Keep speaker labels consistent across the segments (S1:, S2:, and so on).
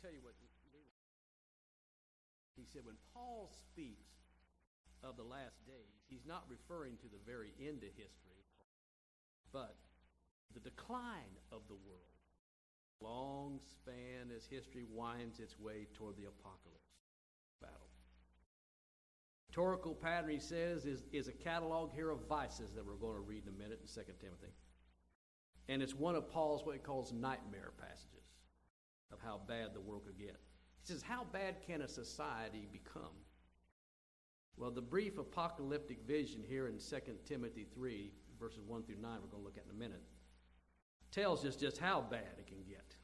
S1: tell you what he said when Paul speaks of the last days, he's not referring to the very end of history, but the decline of the world. Long span as history winds its way toward the apocalypse battle. Rhetorical pattern, he says, is, is a catalog here of vices that we're going to read in a minute in 2 Timothy. And it's one of Paul's what he calls nightmare passages of how bad the world could get. He says, How bad can a society become? Well, the brief apocalyptic vision here in 2 Timothy 3, verses 1 through 9, we're going to look at in a minute, tells us just how bad it can get.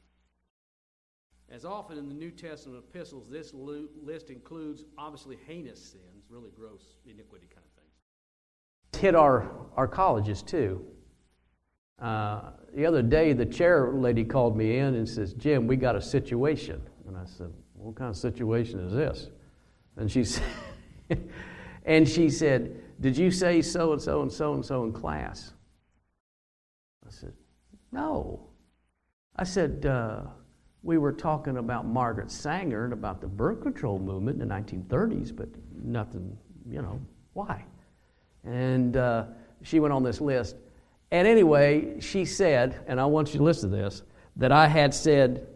S1: As often in the New Testament epistles, this list includes obviously heinous sins, really gross iniquity kind of things. Hit our, our colleges too. Uh, the other day, the chair lady called me in and says, Jim, we got a situation. And I said, What kind of situation is this? And she said, and she said, Did you say so and so and so and so in class? I said, No. I said, uh, we were talking about Margaret Sanger and about the birth control movement in the 1930s, but nothing, you know, why? And uh, she went on this list. And anyway, she said, and I want you to listen to this, that I had said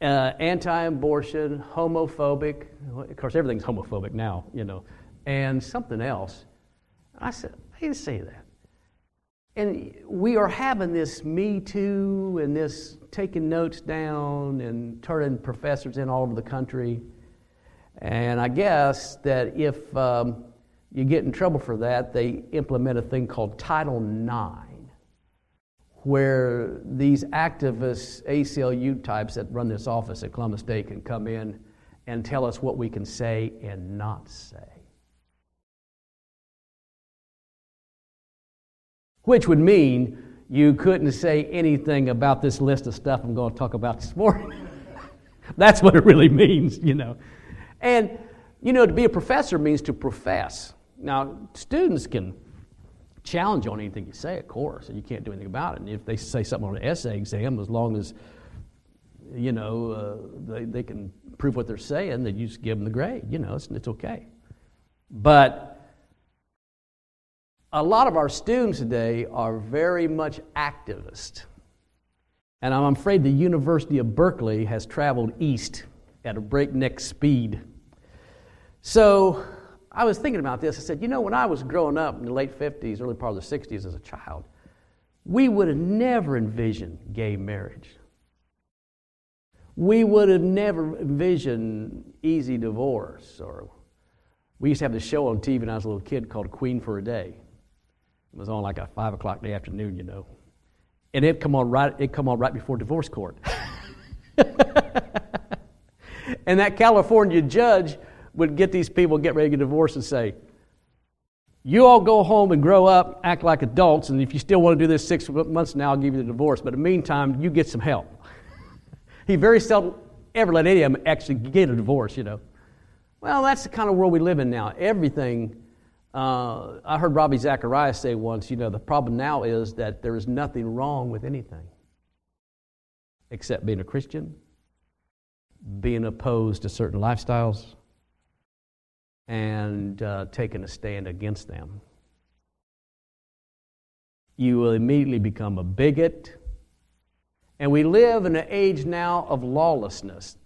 S1: uh, anti abortion, homophobic. Of course, everything's homophobic now, you know, and something else. I said, I didn't say that. And we are having this Me Too and this taking notes down and turning professors in all over the country. And I guess that if um, you get in trouble for that, they implement a thing called Title IX, where these activists, ACLU types that run this office at Columbus State, can come in and tell us what we can say and not say. which would mean you couldn't say anything about this list of stuff I'm going to talk about this morning. That's what it really means, you know. And, you know, to be a professor means to profess. Now, students can challenge on anything you say, of course, and you can't do anything about it. And if they say something on an essay exam, as long as, you know, uh, they, they can prove what they're saying, then you just give them the grade. You know, it's, it's okay. But a lot of our students today are very much activist. And I'm afraid the University of Berkeley has traveled east at a breakneck speed. So I was thinking about this. I said, you know, when I was growing up in the late 50s, early part of the 60s as a child, we would have never envisioned gay marriage. We would have never envisioned easy divorce. Or we used to have this show on TV when I was a little kid called Queen for a Day. It was on like a five o'clock in the afternoon, you know. And it come on right it come on right before divorce court. and that California judge would get these people get ready to get divorced and say, You all go home and grow up, act like adults, and if you still want to do this six months now, I'll give you the divorce. But in the meantime, you get some help. he very seldom ever let any of them actually get a divorce, you know. Well, that's the kind of world we live in now. Everything uh, I heard Ravi Zacharias say once, you know, the problem now is that there is nothing wrong with anything except being a Christian, being opposed to certain lifestyles, and uh, taking a stand against them. You will immediately become a bigot. And we live in an age now of lawlessness.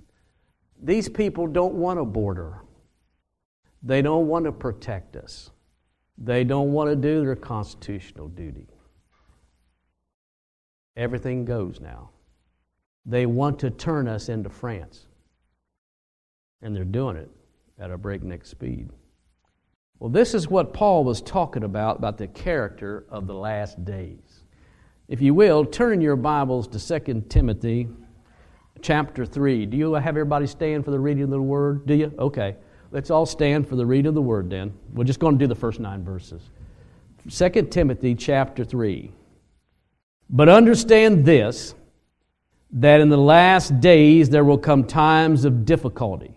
S1: These people don't want a border. They don't want to protect us. They don't want to do their constitutional duty. Everything goes now. They want to turn us into France. And they're doing it at a breakneck speed. Well, this is what Paul was talking about, about the character of the last days. If you will, turn in your Bibles to 2 Timothy chapter 3. Do you have everybody stand for the reading of the word? Do you? Okay. Let's all stand for the reading of the word then. We're just going to do the first nine verses. 2 Timothy chapter 3. But understand this that in the last days there will come times of difficulty.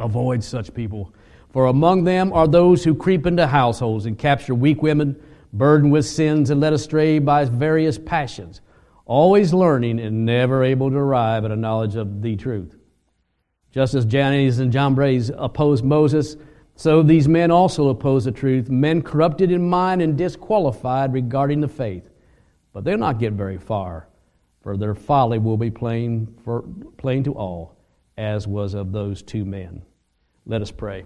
S1: Avoid such people. For among them are those who creep into households and capture weak women, burdened with sins and led astray by various passions, always learning and never able to arrive at a knowledge of the truth. Just as Jannes and Jambres opposed Moses, so these men also oppose the truth, men corrupted in mind and disqualified regarding the faith. But they'll not get very far, for their folly will be plain, for, plain to all, as was of those two men. Let us pray.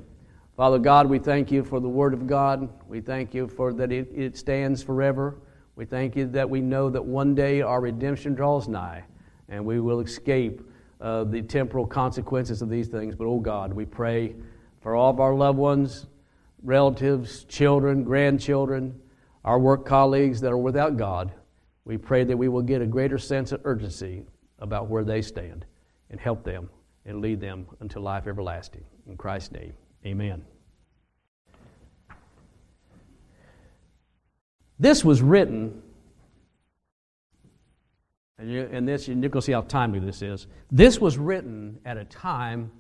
S1: Father God, we thank you for the Word of God. We thank you for that it, it stands forever. We thank you that we know that one day our redemption draws nigh and we will escape uh, the temporal consequences of these things. But, oh God, we pray for all of our loved ones, relatives, children, grandchildren, our work colleagues that are without God. We pray that we will get a greater sense of urgency about where they stand and help them and lead them unto life everlasting. In Christ's name, amen. This was written, and, you, and this, you're going to see how timely this is. This was written at a time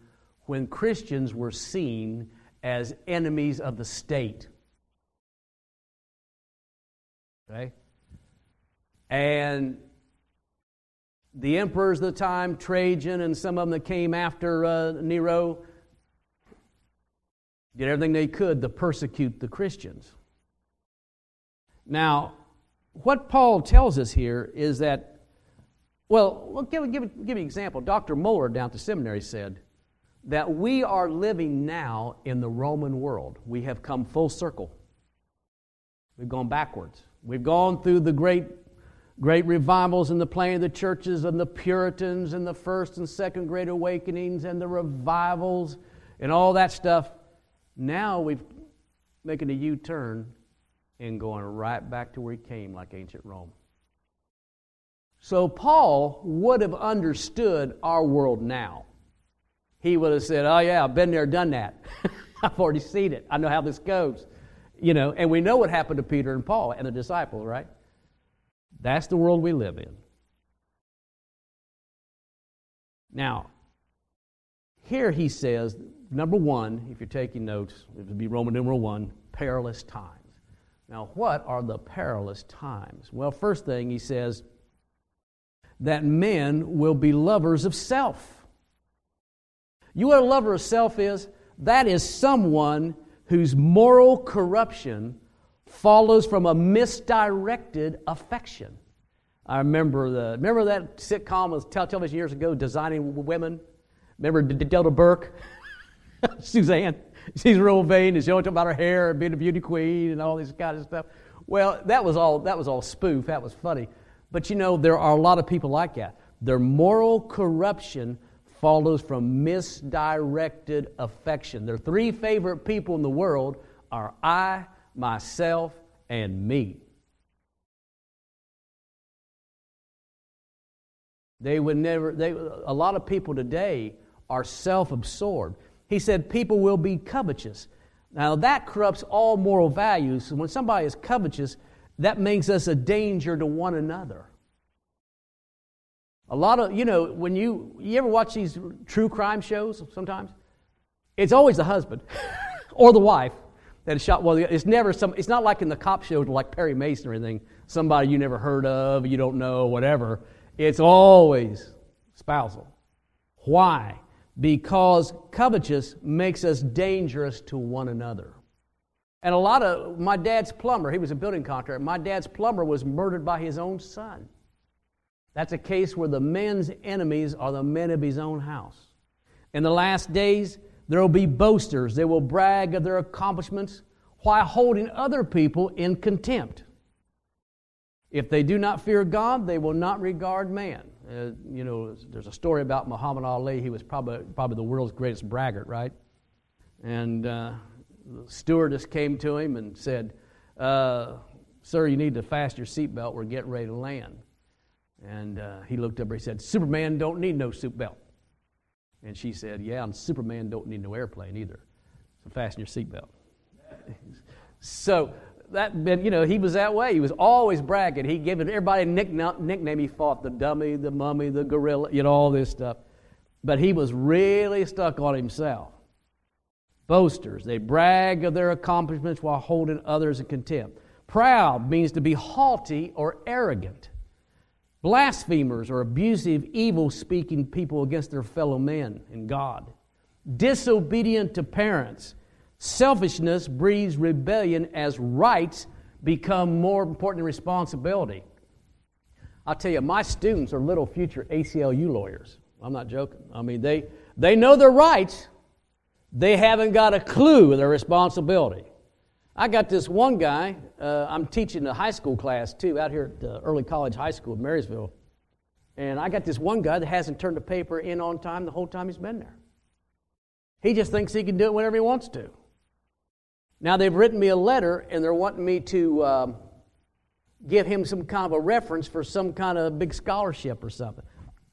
S1: when Christians were seen as enemies of the state. Okay? And the emperors of the time, Trajan and some of them that came after uh, Nero, did everything they could to persecute the Christians. Now, what Paul tells us here is that, well, give, give, give an example. Dr. Mohler down at the seminary said that we are living now in the Roman world. We have come full circle. We've gone backwards. We've gone through the great, great revivals in the planting of the churches and the Puritans and the first and second great awakenings and the revivals and all that stuff. Now we've making a U-turn and going right back to where he came, like ancient Rome. So Paul would have understood our world now. He would have said, Oh, yeah, I've been there, done that. I've already seen it. I know how this goes. You know, and we know what happened to Peter and Paul and the disciples, right? That's the world we live in. Now, here he says, number one, if you're taking notes, it would be Roman numeral one, perilous times. Now, what are the perilous times? Well, first thing he says that men will be lovers of self. You know what a lover of self is? That is someone whose moral corruption follows from a misdirected affection. I remember the remember that sitcom was television years ago, Designing Women. Remember Delta Burke, Suzanne. she's real vain and she's always talking about her hair and being a beauty queen and all this kind of stuff. Well, that was all that was all spoof. That was funny. But you know, there are a lot of people like that. Their moral corruption follows from misdirected affection. Their three favorite people in the world are I, myself, and me. They would never, they, a lot of people today are self absorbed. He said people will be covetous. Now, that corrupts all moral values. When somebody is covetous, that makes us a danger to one another. A lot of, you know, when you, you ever watch these true crime shows sometimes? It's always the husband or the wife that shot. Well, it's never some, it's not like in the cop shows like Perry Mason or anything, somebody you never heard of, you don't know, whatever. It's always spousal. Why? because covetous makes us dangerous to one another. And a lot of my dad's plumber, he was a building contractor, my dad's plumber was murdered by his own son. That's a case where the men's enemies are the men of his own house. In the last days, there will be boasters. They will brag of their accomplishments while holding other people in contempt. If they do not fear God, they will not regard man. Uh, you know, there's a story about Muhammad Ali. He was probably, probably the world's greatest braggart, right? And uh, the stewardess came to him and said, uh, Sir, you need to fasten your seatbelt. We're getting ready to land. And uh, he looked up and he said, Superman don't need no seatbelt. And she said, Yeah, and Superman don't need no airplane either. So fasten your seatbelt. so that you know, he was that way. He was always bragging. He gave everybody a nickname. He fought the dummy, the mummy, the gorilla, you know, all this stuff. But he was really stuck on himself. Boasters, they brag of their accomplishments while holding others in contempt. Proud means to be haughty or arrogant. Blasphemers or abusive, evil speaking people against their fellow men and God. Disobedient to parents. Selfishness breeds rebellion as rights become more important than responsibility. I'll tell you, my students are little future ACLU lawyers. I'm not joking. I mean, they, they know their rights, they haven't got a clue of their responsibility. I got this one guy, uh, I'm teaching a high school class too, out here at the Early College High School in Marysville. And I got this one guy that hasn't turned the paper in on time the whole time he's been there. He just thinks he can do it whenever he wants to. Now, they've written me a letter and they're wanting me to um, give him some kind of a reference for some kind of big scholarship or something.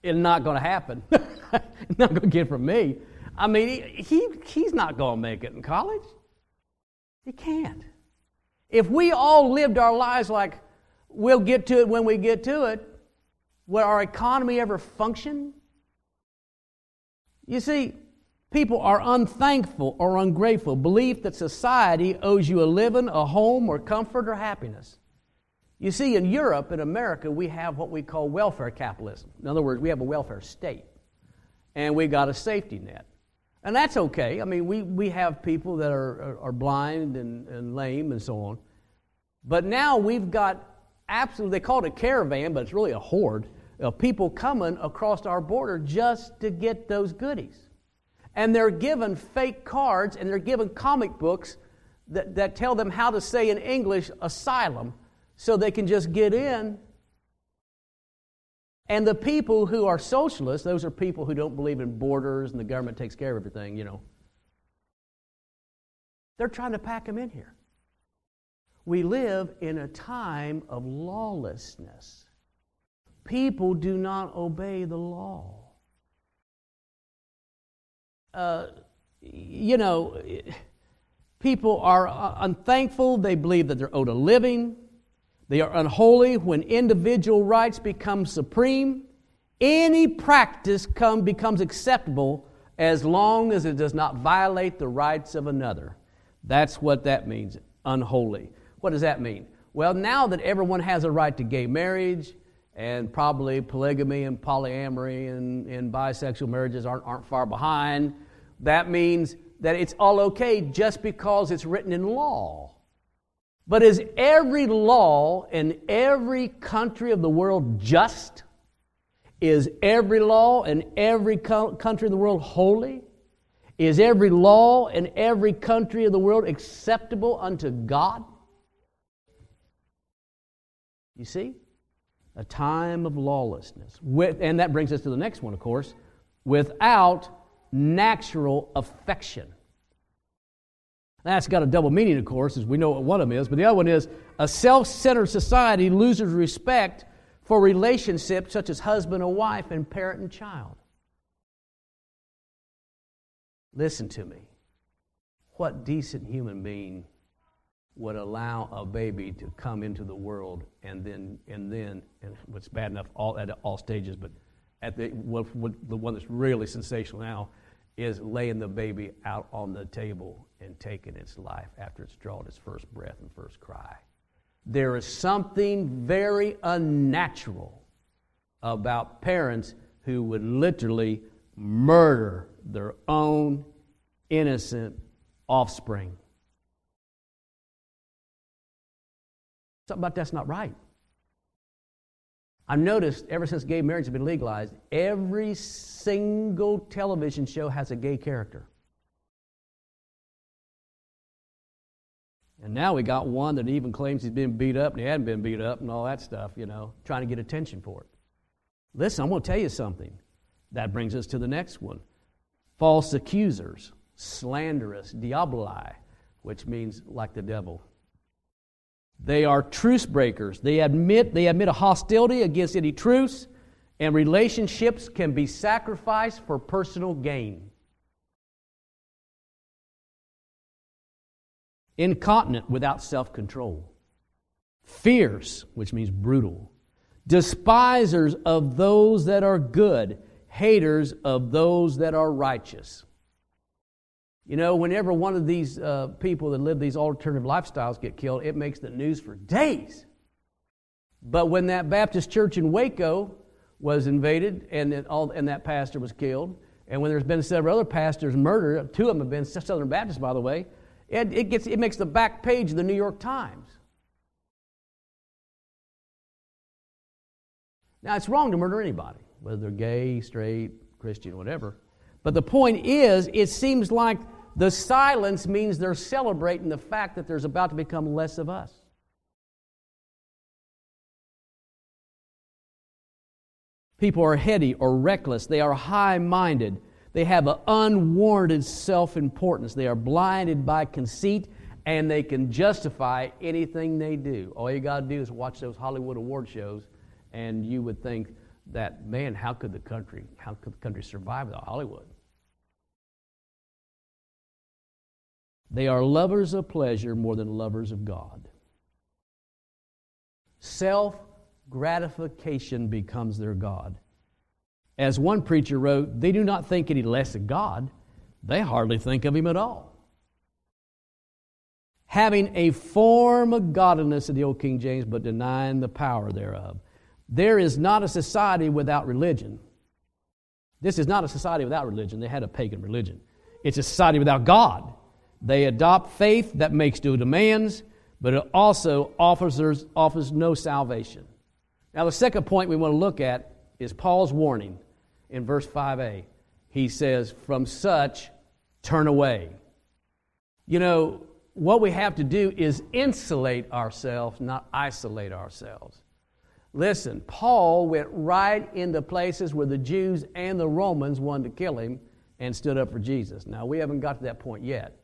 S1: It's not going to happen. not going to get from me. I mean, he, he's not going to make it in college. He can't. If we all lived our lives like we'll get to it when we get to it, would our economy ever function? You see, people are unthankful or ungrateful. Belief that society owes you a living, a home, or comfort or happiness. You see, in Europe, in America, we have what we call welfare capitalism. In other words, we have a welfare state, and we got a safety net. And that's okay. I mean, we, we have people that are, are, are blind and, and lame and so on. But now we've got absolutely, they call it a caravan, but it's really a horde of people coming across our border just to get those goodies. And they're given fake cards and they're given comic books that, that tell them how to say in English asylum so they can just get in and the people who are socialists, those are people who don't believe in borders and the government takes care of everything, you know. They're trying to pack them in here. We live in a time of lawlessness. People do not obey the law. Uh, you know, people are unthankful. They believe that they're owed a living. They are unholy when individual rights become supreme. Any practice come, becomes acceptable as long as it does not violate the rights of another. That's what that means, unholy. What does that mean? Well, now that everyone has a right to gay marriage, and probably polygamy and polyamory and, and bisexual marriages aren't, aren't far behind, that means that it's all okay just because it's written in law. But is every law in every country of the world just? Is every law in every country of the world holy? Is every law in every country of the world acceptable unto God? You see? A time of lawlessness. With, and that brings us to the next one, of course. Without natural affection. That's got a double meaning, of course, as we know what one of them is. But the other one is a self centered society loses respect for relationships such as husband and wife and parent and child. Listen to me. What decent human being would allow a baby to come into the world and then, and then, and what's bad enough all, at all stages, but at the, what, what, the one that's really sensational now is laying the baby out on the table and taking its life after it's drawn its first breath and first cry. There is something very unnatural about parents who would literally murder their own innocent offspring. Something about that's not right. I've noticed ever since gay marriage has been legalized, every single television show has a gay character. And now we got one that even claims he's been beat up and he hadn't been beat up and all that stuff, you know, trying to get attention for it. Listen, I'm going to tell you something. That brings us to the next one false accusers, slanderous, diaboli, which means like the devil. They are truce breakers. They admit, they admit a hostility against any truce And relationships can be sacrificed for personal gain. Incontinent without self control. Fierce, which means brutal. Despisers of those that are good. Haters of those that are righteous. You know, whenever one of these uh, people that live these alternative lifestyles get killed, it makes the news for days. But when that Baptist church in Waco was invaded and, it, all, and that pastor was killed, and when there's been several other pastors murdered, two of them have been Southern Baptists, by the way, it, it, gets, it makes the back page of the New York Times. Now, it's wrong to murder anybody, whether they're gay, straight, Christian, whatever. But the point is, it seems like the silence means they're celebrating the fact that there's about to become less of us. People are heady or reckless. They are high minded. They have an unwarranted self importance. They are blinded by conceit and they can justify anything they do. All you got to do is watch those Hollywood award shows and you would think that, man, how could the country, how could the country survive without Hollywood? They are lovers of pleasure more than lovers of God. Self gratification becomes their God. As one preacher wrote, they do not think any less of God, they hardly think of Him at all. Having a form of godliness in the old King James, but denying the power thereof. There is not a society without religion. This is not a society without religion. They had a pagan religion. It's a society without God. They adopt faith that makes no demands, but it also offers, offers no salvation. Now, the second point we want to look at is Paul's warning in verse 5a. He says, From such turn away. You know, what we have to do is insulate ourselves, not isolate ourselves. Listen, Paul went right into places where the Jews and the Romans wanted to kill him and stood up for Jesus. Now, we haven't got to that point yet.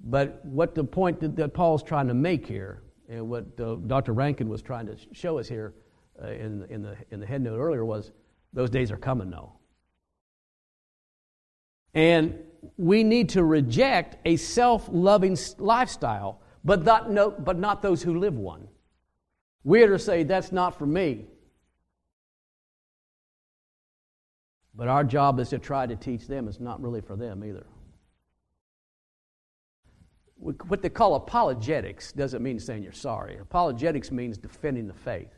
S1: But what the point that, that Paul's trying to make here, and what uh, Dr. Rankin was trying to show us here uh, in, in, the, in the head note earlier, was those days are coming now. And we need to reject a self loving lifestyle, but not, no, but not those who live one. We are to say, that's not for me. But our job is to try to teach them it's not really for them either what they call apologetics doesn't mean saying you're sorry. Apologetics means defending the faith.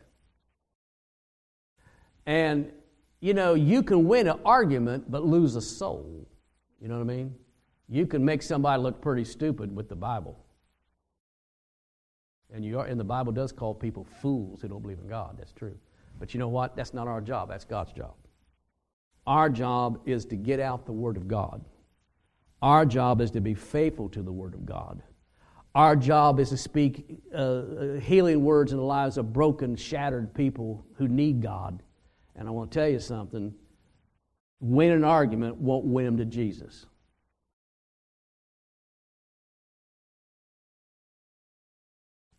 S1: And, you know, you can win an argument but lose a soul. You know what I mean? You can make somebody look pretty stupid with the Bible. And, you are, and the Bible does call people fools who don't believe in God. That's true. But you know what? That's not our job, that's God's job. Our job is to get out the Word of God our job is to be faithful to the Word of God. Our job is to speak uh, uh, healing words in the lives of broken, shattered people who need God. And I want to tell you something win an argument won't win them to Jesus.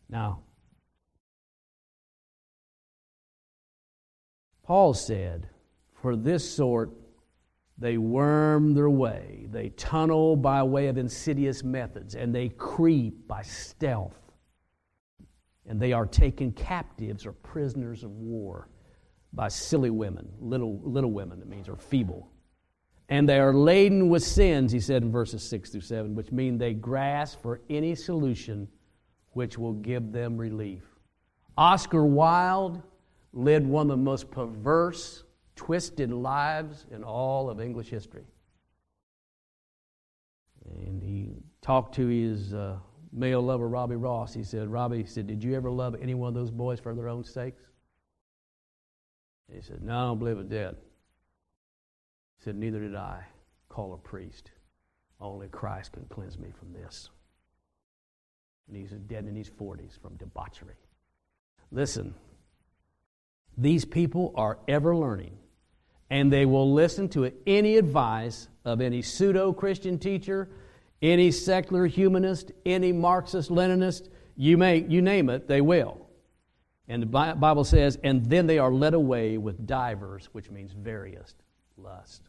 S1: Now, Paul said, For this sort they worm their way, they tunnel by way of insidious methods, and they creep by stealth. And they are taken captives or prisoners of war by silly women, little, little women, it means, or feeble. And they are laden with sins, he said in verses 6 through 7, which mean they grasp for any solution which will give them relief. Oscar Wilde led one of the most perverse twisted lives in all of English history. And he talked to his uh, male lover, Robbie Ross. He said, Robbie, he said, Did you ever love any one of those boys for their own sakes? And he said, No, I don't believe it did. He said, Neither did I. Call a priest. Only Christ can cleanse me from this. And he's dead in his 40s from debauchery. Listen, these people are ever learning and they will listen to any advice of any pseudo Christian teacher, any secular humanist, any Marxist Leninist, you, may, you name it, they will. And the Bible says, and then they are led away with divers, which means various lust.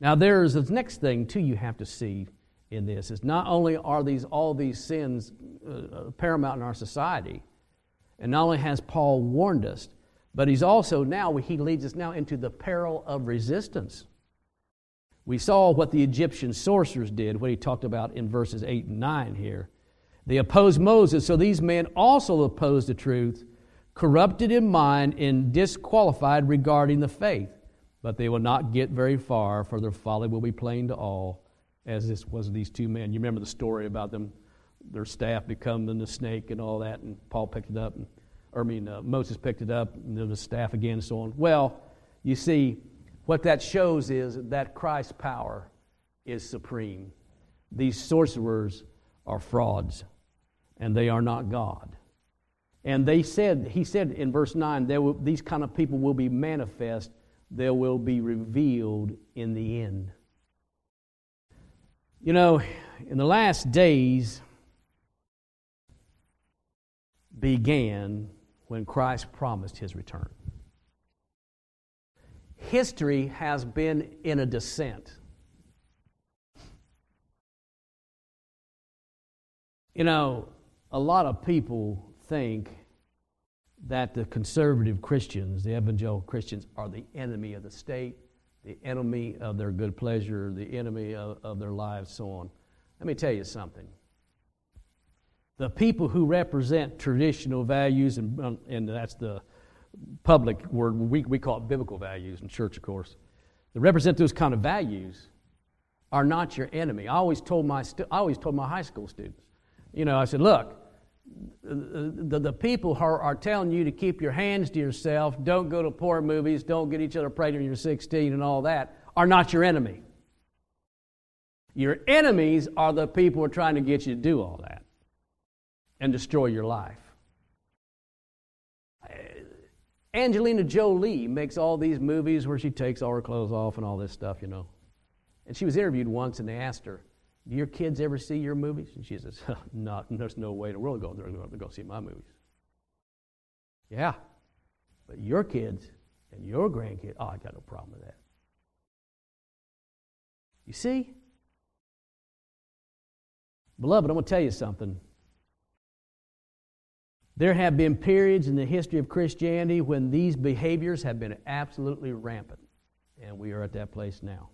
S1: Now, there's the next thing, too, you have to see in this is not only are these all these sins uh, uh, paramount in our society, and not only has Paul warned us, but he's also now he leads us now into the peril of resistance. We saw what the Egyptian sorcerers did, what he talked about in verses 8 and 9 here. They opposed Moses, so these men also opposed the truth, corrupted in mind and disqualified regarding the faith. But they will not get very far, for their folly will be plain to all, as this was these two men. You remember the story about them, their staff becoming the snake and all that, and Paul picked it up, and, or I mean, uh, Moses picked it up, and then the staff again, and so on. Well, you see, what that shows is that Christ's power is supreme. These sorcerers are frauds and they are not God. And they said, he said in verse 9, there will, these kind of people will be manifest, they will be revealed in the end. You know, in the last days began when Christ promised his return. History has been in a descent. You know, a lot of people think that the conservative Christians, the evangelical Christians, are the enemy of the state, the enemy of their good pleasure, the enemy of, of their lives, so on. Let me tell you something. The people who represent traditional values, and, um, and that's the public word, we, we call it biblical values in church, of course, that represent those kind of values are not your enemy. I always told my, stu- I always told my high school students, you know, I said, look, the, the people are, are telling you to keep your hands to yourself, don't go to porn movies, don't get each other pregnant when you're 16 and all that, are not your enemy. Your enemies are the people who are trying to get you to do all that and destroy your life. Uh, Angelina Jolie makes all these movies where she takes all her clothes off and all this stuff, you know. And she was interviewed once and they asked her, do your kids ever see your movies? And she says, no, there's no way in the world they're going to go see my movies. Yeah, but your kids and your grandkids, oh, I got no problem with that. You see? Beloved, I'm going to tell you something. There have been periods in the history of Christianity when these behaviors have been absolutely rampant, and we are at that place now.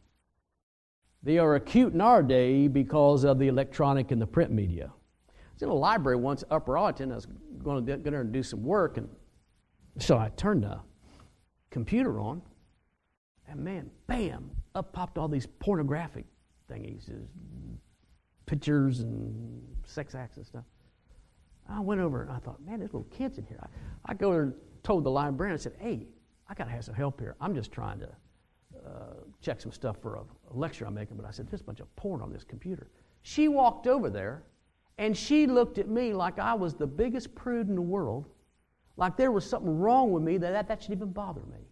S1: They are acute in our day because of the electronic and the print media. I was in a library once, Upper Arlington. I was going to, do some work, and so I turned the computer on, and man, bam, up popped all these pornographic thingies, pictures and sex acts and stuff. I went over and I thought, man, there's little kids in here. I, I go and told the librarian, I said, hey, I got to have some help here. I'm just trying to uh, check some stuff for a, a lecture I'm making, but I said, there's a bunch of porn on this computer. She walked over there and she looked at me like I was the biggest prude in the world, like there was something wrong with me that that, that should even bother me.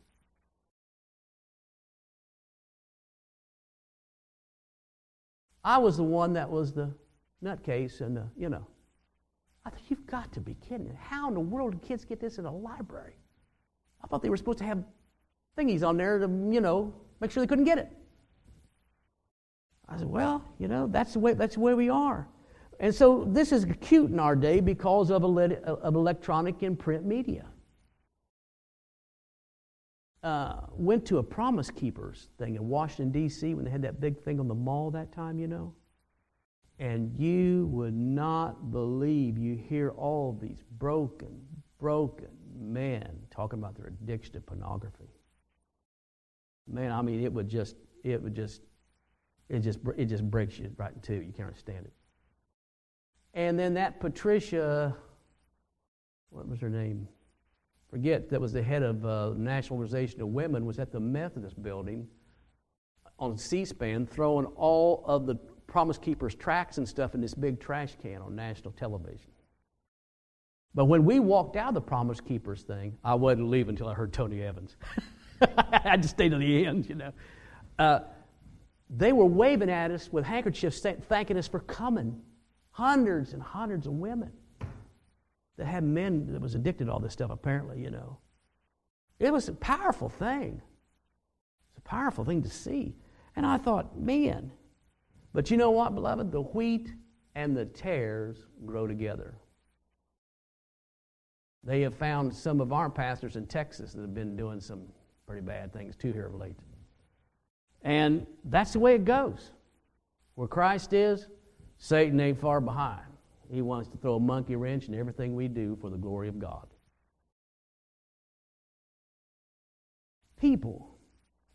S1: I was the one that was the nutcase, and the, you know. I thought, you've got to be kidding. How in the world did kids get this in a library? I thought they were supposed to have thingies on there to, you know, make sure they couldn't get it. I said, well, you know, that's the way, that's the way we are. And so this is acute in our day because of, of electronic and print media. Uh, went to a Promise Keepers thing in Washington, D.C., when they had that big thing on the mall that time, you know. And you would not believe you hear all these broken, broken men talking about their addiction to pornography man, I mean, it would just, it would just, it just, it just breaks you right in two. You can't understand it. And then that Patricia, what was her name? Forget, that was the head of uh, National Organization of Women, was at the Methodist building on C-SPAN throwing all of the Promise Keepers tracks and stuff in this big trash can on national television. But when we walked out of the Promise Keepers thing, I wasn't leaving until I heard Tony Evans. I had to stay to the end, you know. Uh, they were waving at us with handkerchiefs thanking us for coming. Hundreds and hundreds of women. that had men that was addicted to all this stuff, apparently, you know. It was a powerful thing. It's a powerful thing to see. And I thought, man. But you know what, beloved? The wheat and the tares grow together. They have found some of our pastors in Texas that have been doing some pretty bad things too here of late. And that's the way it goes. Where Christ is, Satan ain't far behind. He wants to throw a monkey wrench in everything we do for the glory of God. People,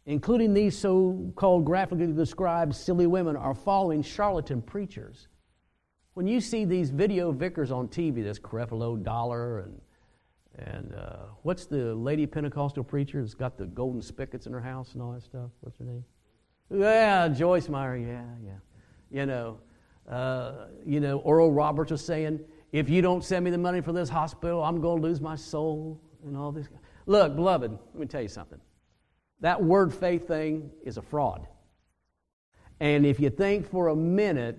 S1: including these so called graphically described silly women, are following charlatan preachers. When you see these video vicars on TV, this Creflo Dollar and and uh, what's the lady Pentecostal preacher that's got the golden spigots in her house and all that stuff? What's her name? Yeah, Joyce Meyer. Yeah, yeah. You know, uh, you know, Oral Roberts was saying, if you don't send me the money for this hospital, I'm going to lose my soul and all this. Look, beloved, let me tell you something. That word faith thing is a fraud. And if you think for a minute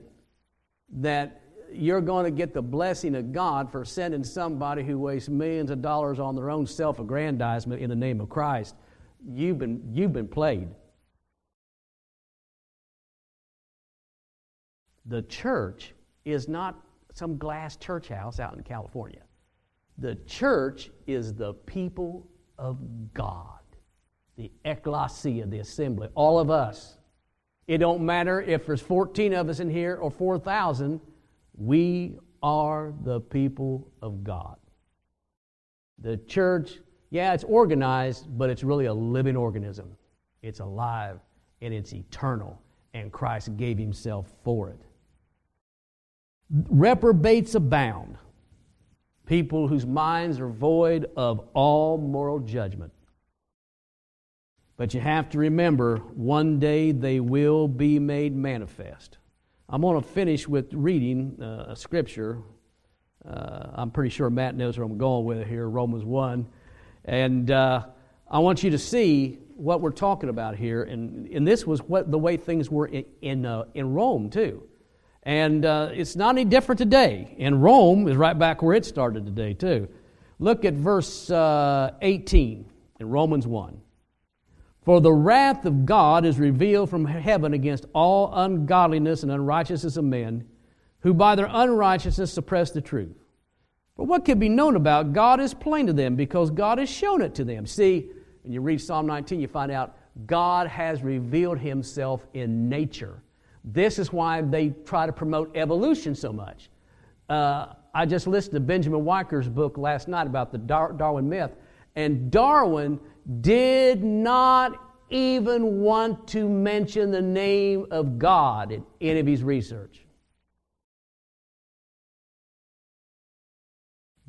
S1: that you're going to get the blessing of God for sending somebody who wastes millions of dollars on their own self aggrandizement in the name of Christ, you've been, you've been played. The church is not some glass church house out in California. The church is the people of God, the ecclesia, the assembly, all of us. It don't matter if there's 14 of us in here or 4,000, we are the people of God. The church, yeah, it's organized, but it's really a living organism. It's alive and it's eternal, and Christ gave himself for it. Reprobates abound, people whose minds are void of all moral judgment. But you have to remember, one day they will be made manifest. I'm going to finish with reading uh, a scripture. Uh, I'm pretty sure Matt knows where I'm going with it here, Romans 1. And uh, I want you to see what we're talking about here. And, and this was what the way things were in, in, uh, in Rome, too. And uh, it's not any different today. And Rome is right back where it started today, too. Look at verse uh, 18 in Romans 1. For the wrath of God is revealed from heaven against all ungodliness and unrighteousness of men, who by their unrighteousness suppress the truth. But what can be known about God is plain to them, because God has shown it to them. See, when you read Psalm 19, you find out God has revealed himself in nature. This is why they try to promote evolution so much. Uh, I just listened to Benjamin Wiker's book last night about the Dar- Darwin myth, and Darwin did not even want to mention the name of God in any of his research.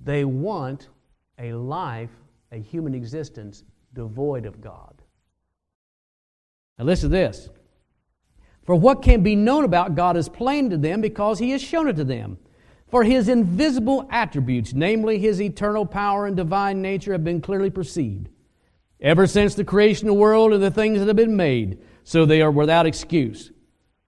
S1: They want a life, a human existence devoid of God. Now, listen to this. For what can be known about God is plain to them because he has shown it to them. For his invisible attributes, namely his eternal power and divine nature, have been clearly perceived ever since the creation of the world and the things that have been made, so they are without excuse.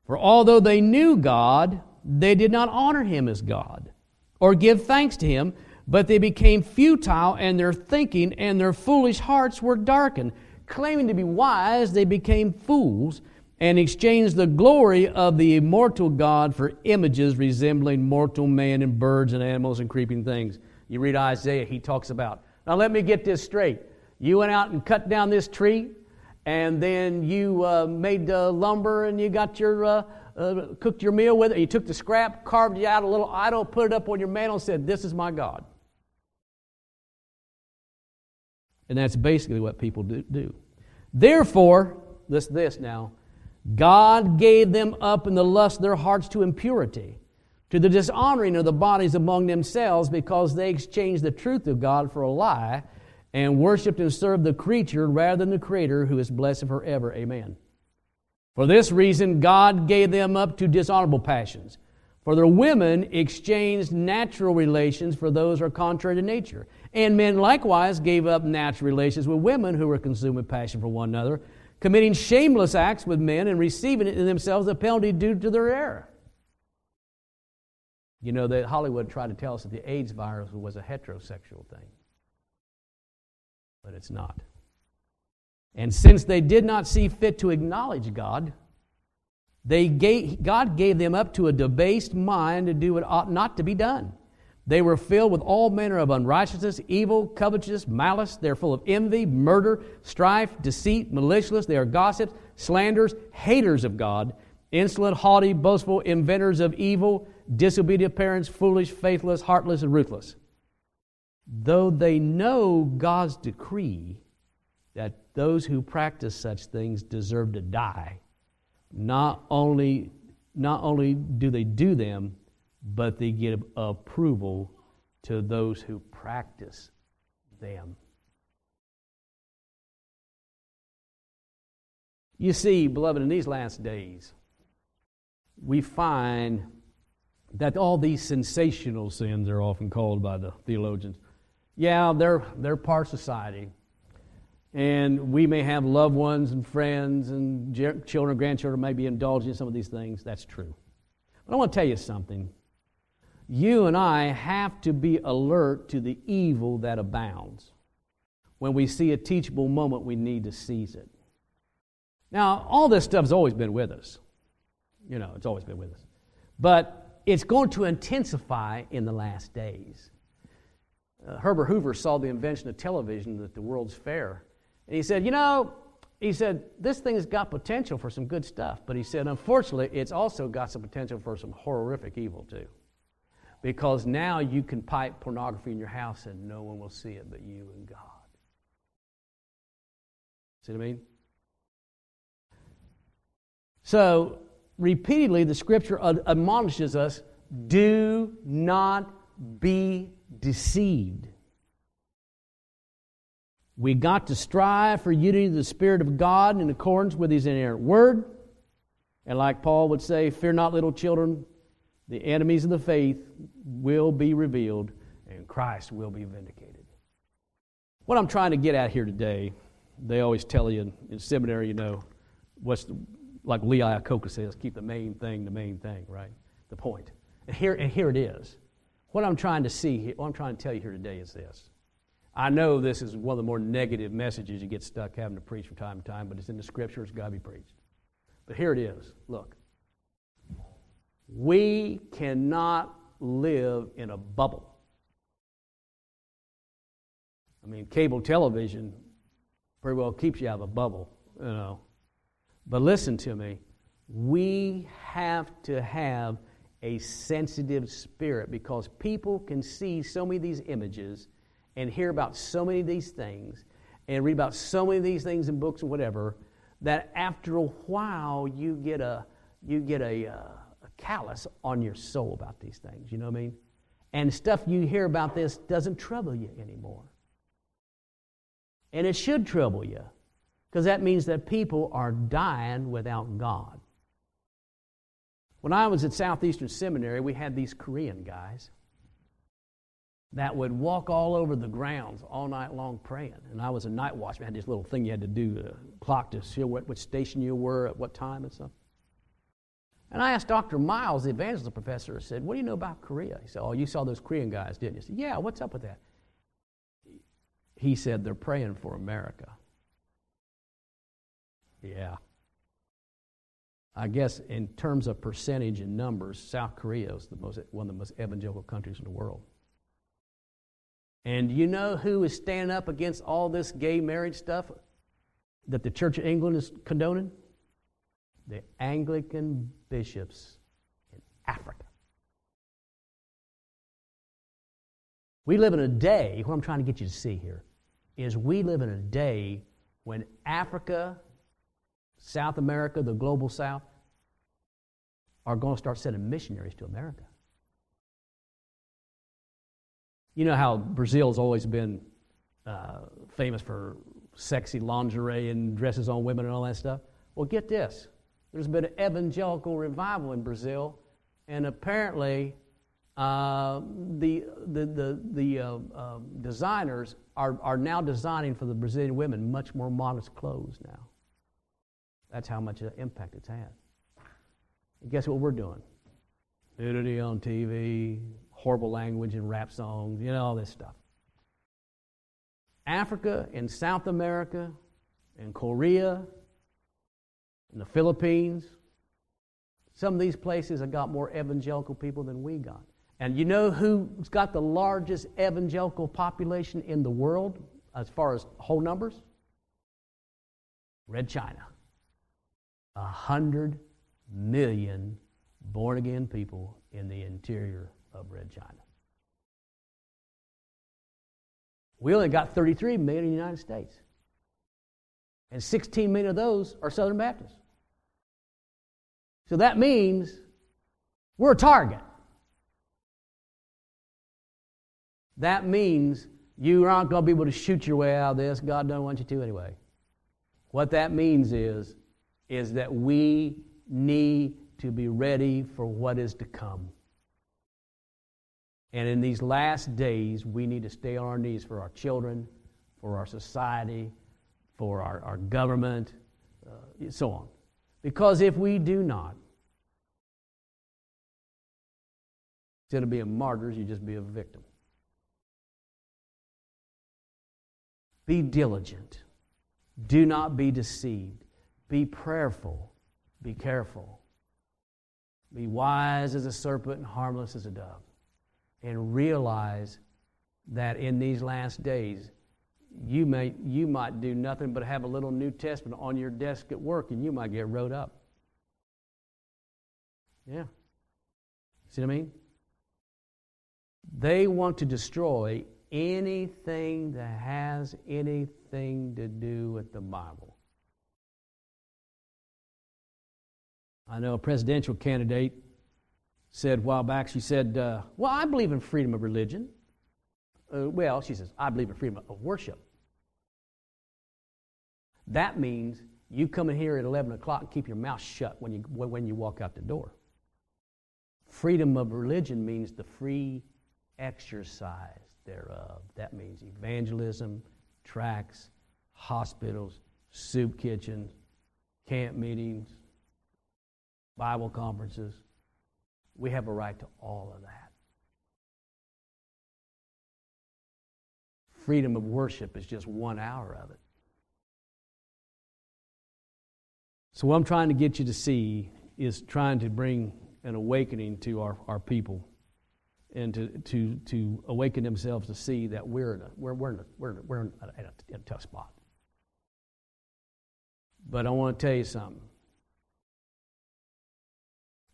S1: For although they knew God, they did not honor him as God or give thanks to him, but they became futile and their thinking and their foolish hearts were darkened. Claiming to be wise, they became fools and exchanged the glory of the immortal God for images resembling mortal man and birds and animals and creeping things. You read Isaiah, he talks about. Now, let me get this straight. You went out and cut down this tree, and then you uh, made uh, lumber and you got your, uh, uh cooked your meal with it. You took the scrap, carved you out a little idol, put it up on your mantle, and said, This is my God. And that's basically what people do. do. Therefore, listen this now God gave them up in the lust of their hearts to impurity, to the dishonoring of the bodies among themselves, because they exchanged the truth of God for a lie, and worshiped and served the creature rather than the Creator, who is blessed forever. Amen. For this reason, God gave them up to dishonorable passions. For their women exchanged natural relations for those who are contrary to nature. And men likewise gave up natural relations with women who were consumed with passion for one another committing shameless acts with men and receiving in themselves the penalty due to their error. You know that Hollywood tried to tell us that the AIDS virus was a heterosexual thing, but it's not. And since they did not see fit to acknowledge God, they gave, God gave them up to a debased mind to do what ought not to be done. They were filled with all manner of unrighteousness, evil, covetousness, malice. They're full of envy, murder, strife, deceit, malicious. They are gossips, slanders, haters of God, insolent, haughty, boastful, inventors of evil, disobedient parents, foolish, faithless, heartless, and ruthless. Though they know God's decree that those who practice such things deserve to die, not only, not only do they do them, but they give approval to those who practice them. You see, beloved, in these last days, we find that all these sensational sins are often called by the theologians. Yeah, they're, they're part of society. And we may have loved ones and friends and children, grandchildren may be indulging in some of these things. That's true. But I want to tell you something. You and I have to be alert to the evil that abounds. When we see a teachable moment, we need to seize it. Now, all this stuff has always been with us. You know, it's always been with us. But it's going to intensify in the last days. Uh, Herbert Hoover saw the invention of television at the World's Fair and he said, You know, he said, this thing has got potential for some good stuff, but he said, unfortunately, it's also got some potential for some horrific evil too. Because now you can pipe pornography in your house and no one will see it but you and God. See what I mean? So, repeatedly, the scripture admonishes us do not be deceived. We got to strive for unity of the Spirit of God in accordance with His inerrant Word. And like Paul would say, fear not, little children, the enemies of the faith will be revealed, and Christ will be vindicated. What I'm trying to get at here today, they always tell you in, in seminary, you know, what's the, like Lee Iacocca says, keep the main thing the main thing, right? The point. And here, and here it is. What I'm trying to see, here, what I'm trying to tell you here today is this. I know this is one of the more negative messages you get stuck having to preach from time to time, but it's in the scripture, it's got to be preached. But here it is. Look. We cannot live in a bubble. I mean, cable television pretty well keeps you out of a bubble, you know. But listen to me. We have to have a sensitive spirit because people can see so many of these images and hear about so many of these things and read about so many of these things in books and whatever that after a while you get a you get a, uh, a callous on your soul about these things you know what i mean? And stuff you hear about this doesn't trouble you anymore. And it should trouble you because that means that people are dying without god when i was at southeastern seminary we had these korean guys that would walk all over the grounds all night long praying. And I was a night watchman. I had this little thing you had to do, a clock to see what, station you were at what time and stuff. And I asked Dr. Miles, the evangelism professor, I said, What do you know about Korea? He said, Oh, you saw those Korean guys, didn't you? I said, Yeah, what's up with that? He said, They're praying for America. Yeah. I guess in terms of percentage and numbers, South Korea is the most, one of the most evangelical countries in the world. And you know who is standing up against all this gay marriage stuff that the Church of England is condoning? The Anglican bishops in Africa. We live in a day, what I'm trying to get you to see here is we live in a day when Africa, South America, the global South, are going to start sending missionaries to America. You know how Brazil's always been uh, famous for sexy lingerie and dresses on women and all that stuff? Well, get this. There's been an evangelical revival in Brazil, and apparently uh, the, the, the, the uh, uh, designers are, are now designing for the Brazilian women much more modest clothes now. That's how much impact it's had. And guess what we're doing? Nudity on TV, horrible language and rap songs, you know, all this stuff. Africa and South America and Korea and the Philippines, some of these places have got more evangelical people than we got. And you know who's got the largest evangelical population in the world as far as whole numbers? Red China. A hundred million born again people in the interior of Red China. We only got 33 million in the United States. And 16 million of those are Southern Baptists. So that means we're a target. That means you aren't going to be able to shoot your way out of this. God doesn't want you to anyway. What that means is, is that we need to be ready for what is to come. And in these last days, we need to stay on our knees for our children, for our society, for our, our government, uh, so on. Because if we do not, instead of being martyrs, you just be a victim. Be diligent. Do not be deceived. Be prayerful. Be careful. Be wise as a serpent and harmless as a dove. And realize that in these last days, you, may, you might do nothing but have a little New Testament on your desk at work and you might get wrote up. Yeah. See what I mean? They want to destroy anything that has anything to do with the Bible. I know a presidential candidate said a while back, she said, uh, Well, I believe in freedom of religion. Uh, well, she says, I believe in freedom of worship. That means you come in here at 11 o'clock and keep your mouth shut when you, when you walk out the door. Freedom of religion means the free exercise thereof. That means evangelism, tracts, hospitals, soup kitchens, camp meetings, Bible conferences. We have a right to all of that. Freedom of worship is just one hour of it. So, what I'm trying to get you to see is trying to bring an awakening to our, our people and to, to, to awaken themselves to see that we're in a, we're, in a, we're in a tough spot. But I want to tell you something.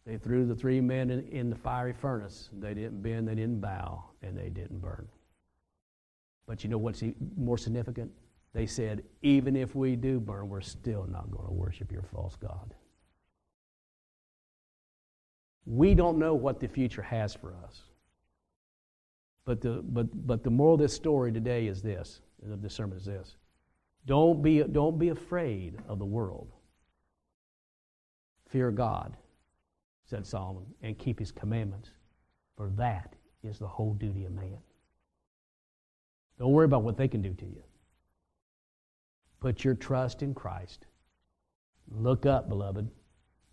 S1: They threw the three men in, in, the fiery furnace. They didn't bend, they didn't bow, and they didn't burn. But you know what's more significant? They said, even if we do burn, we're still not going to worship your false God. We don't know what the future has for us. But the, but, but the moral of this story today is this, and of this sermon is this. Don't be, don't be afraid of the world. Fear God, said Solomon, and keep his commandments, for that is the whole duty of man. Don't worry about what they can do to you. Put your trust in Christ. Look up, beloved,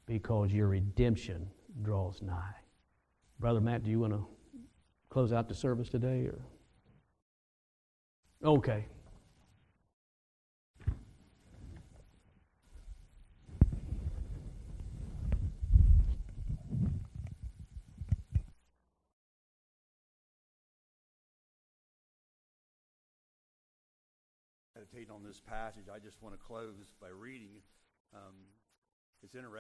S1: because your redemption draws nigh. Brother Matt, do you want to close out the service today or okay
S2: on this passage i just want to close by reading um, it's interesting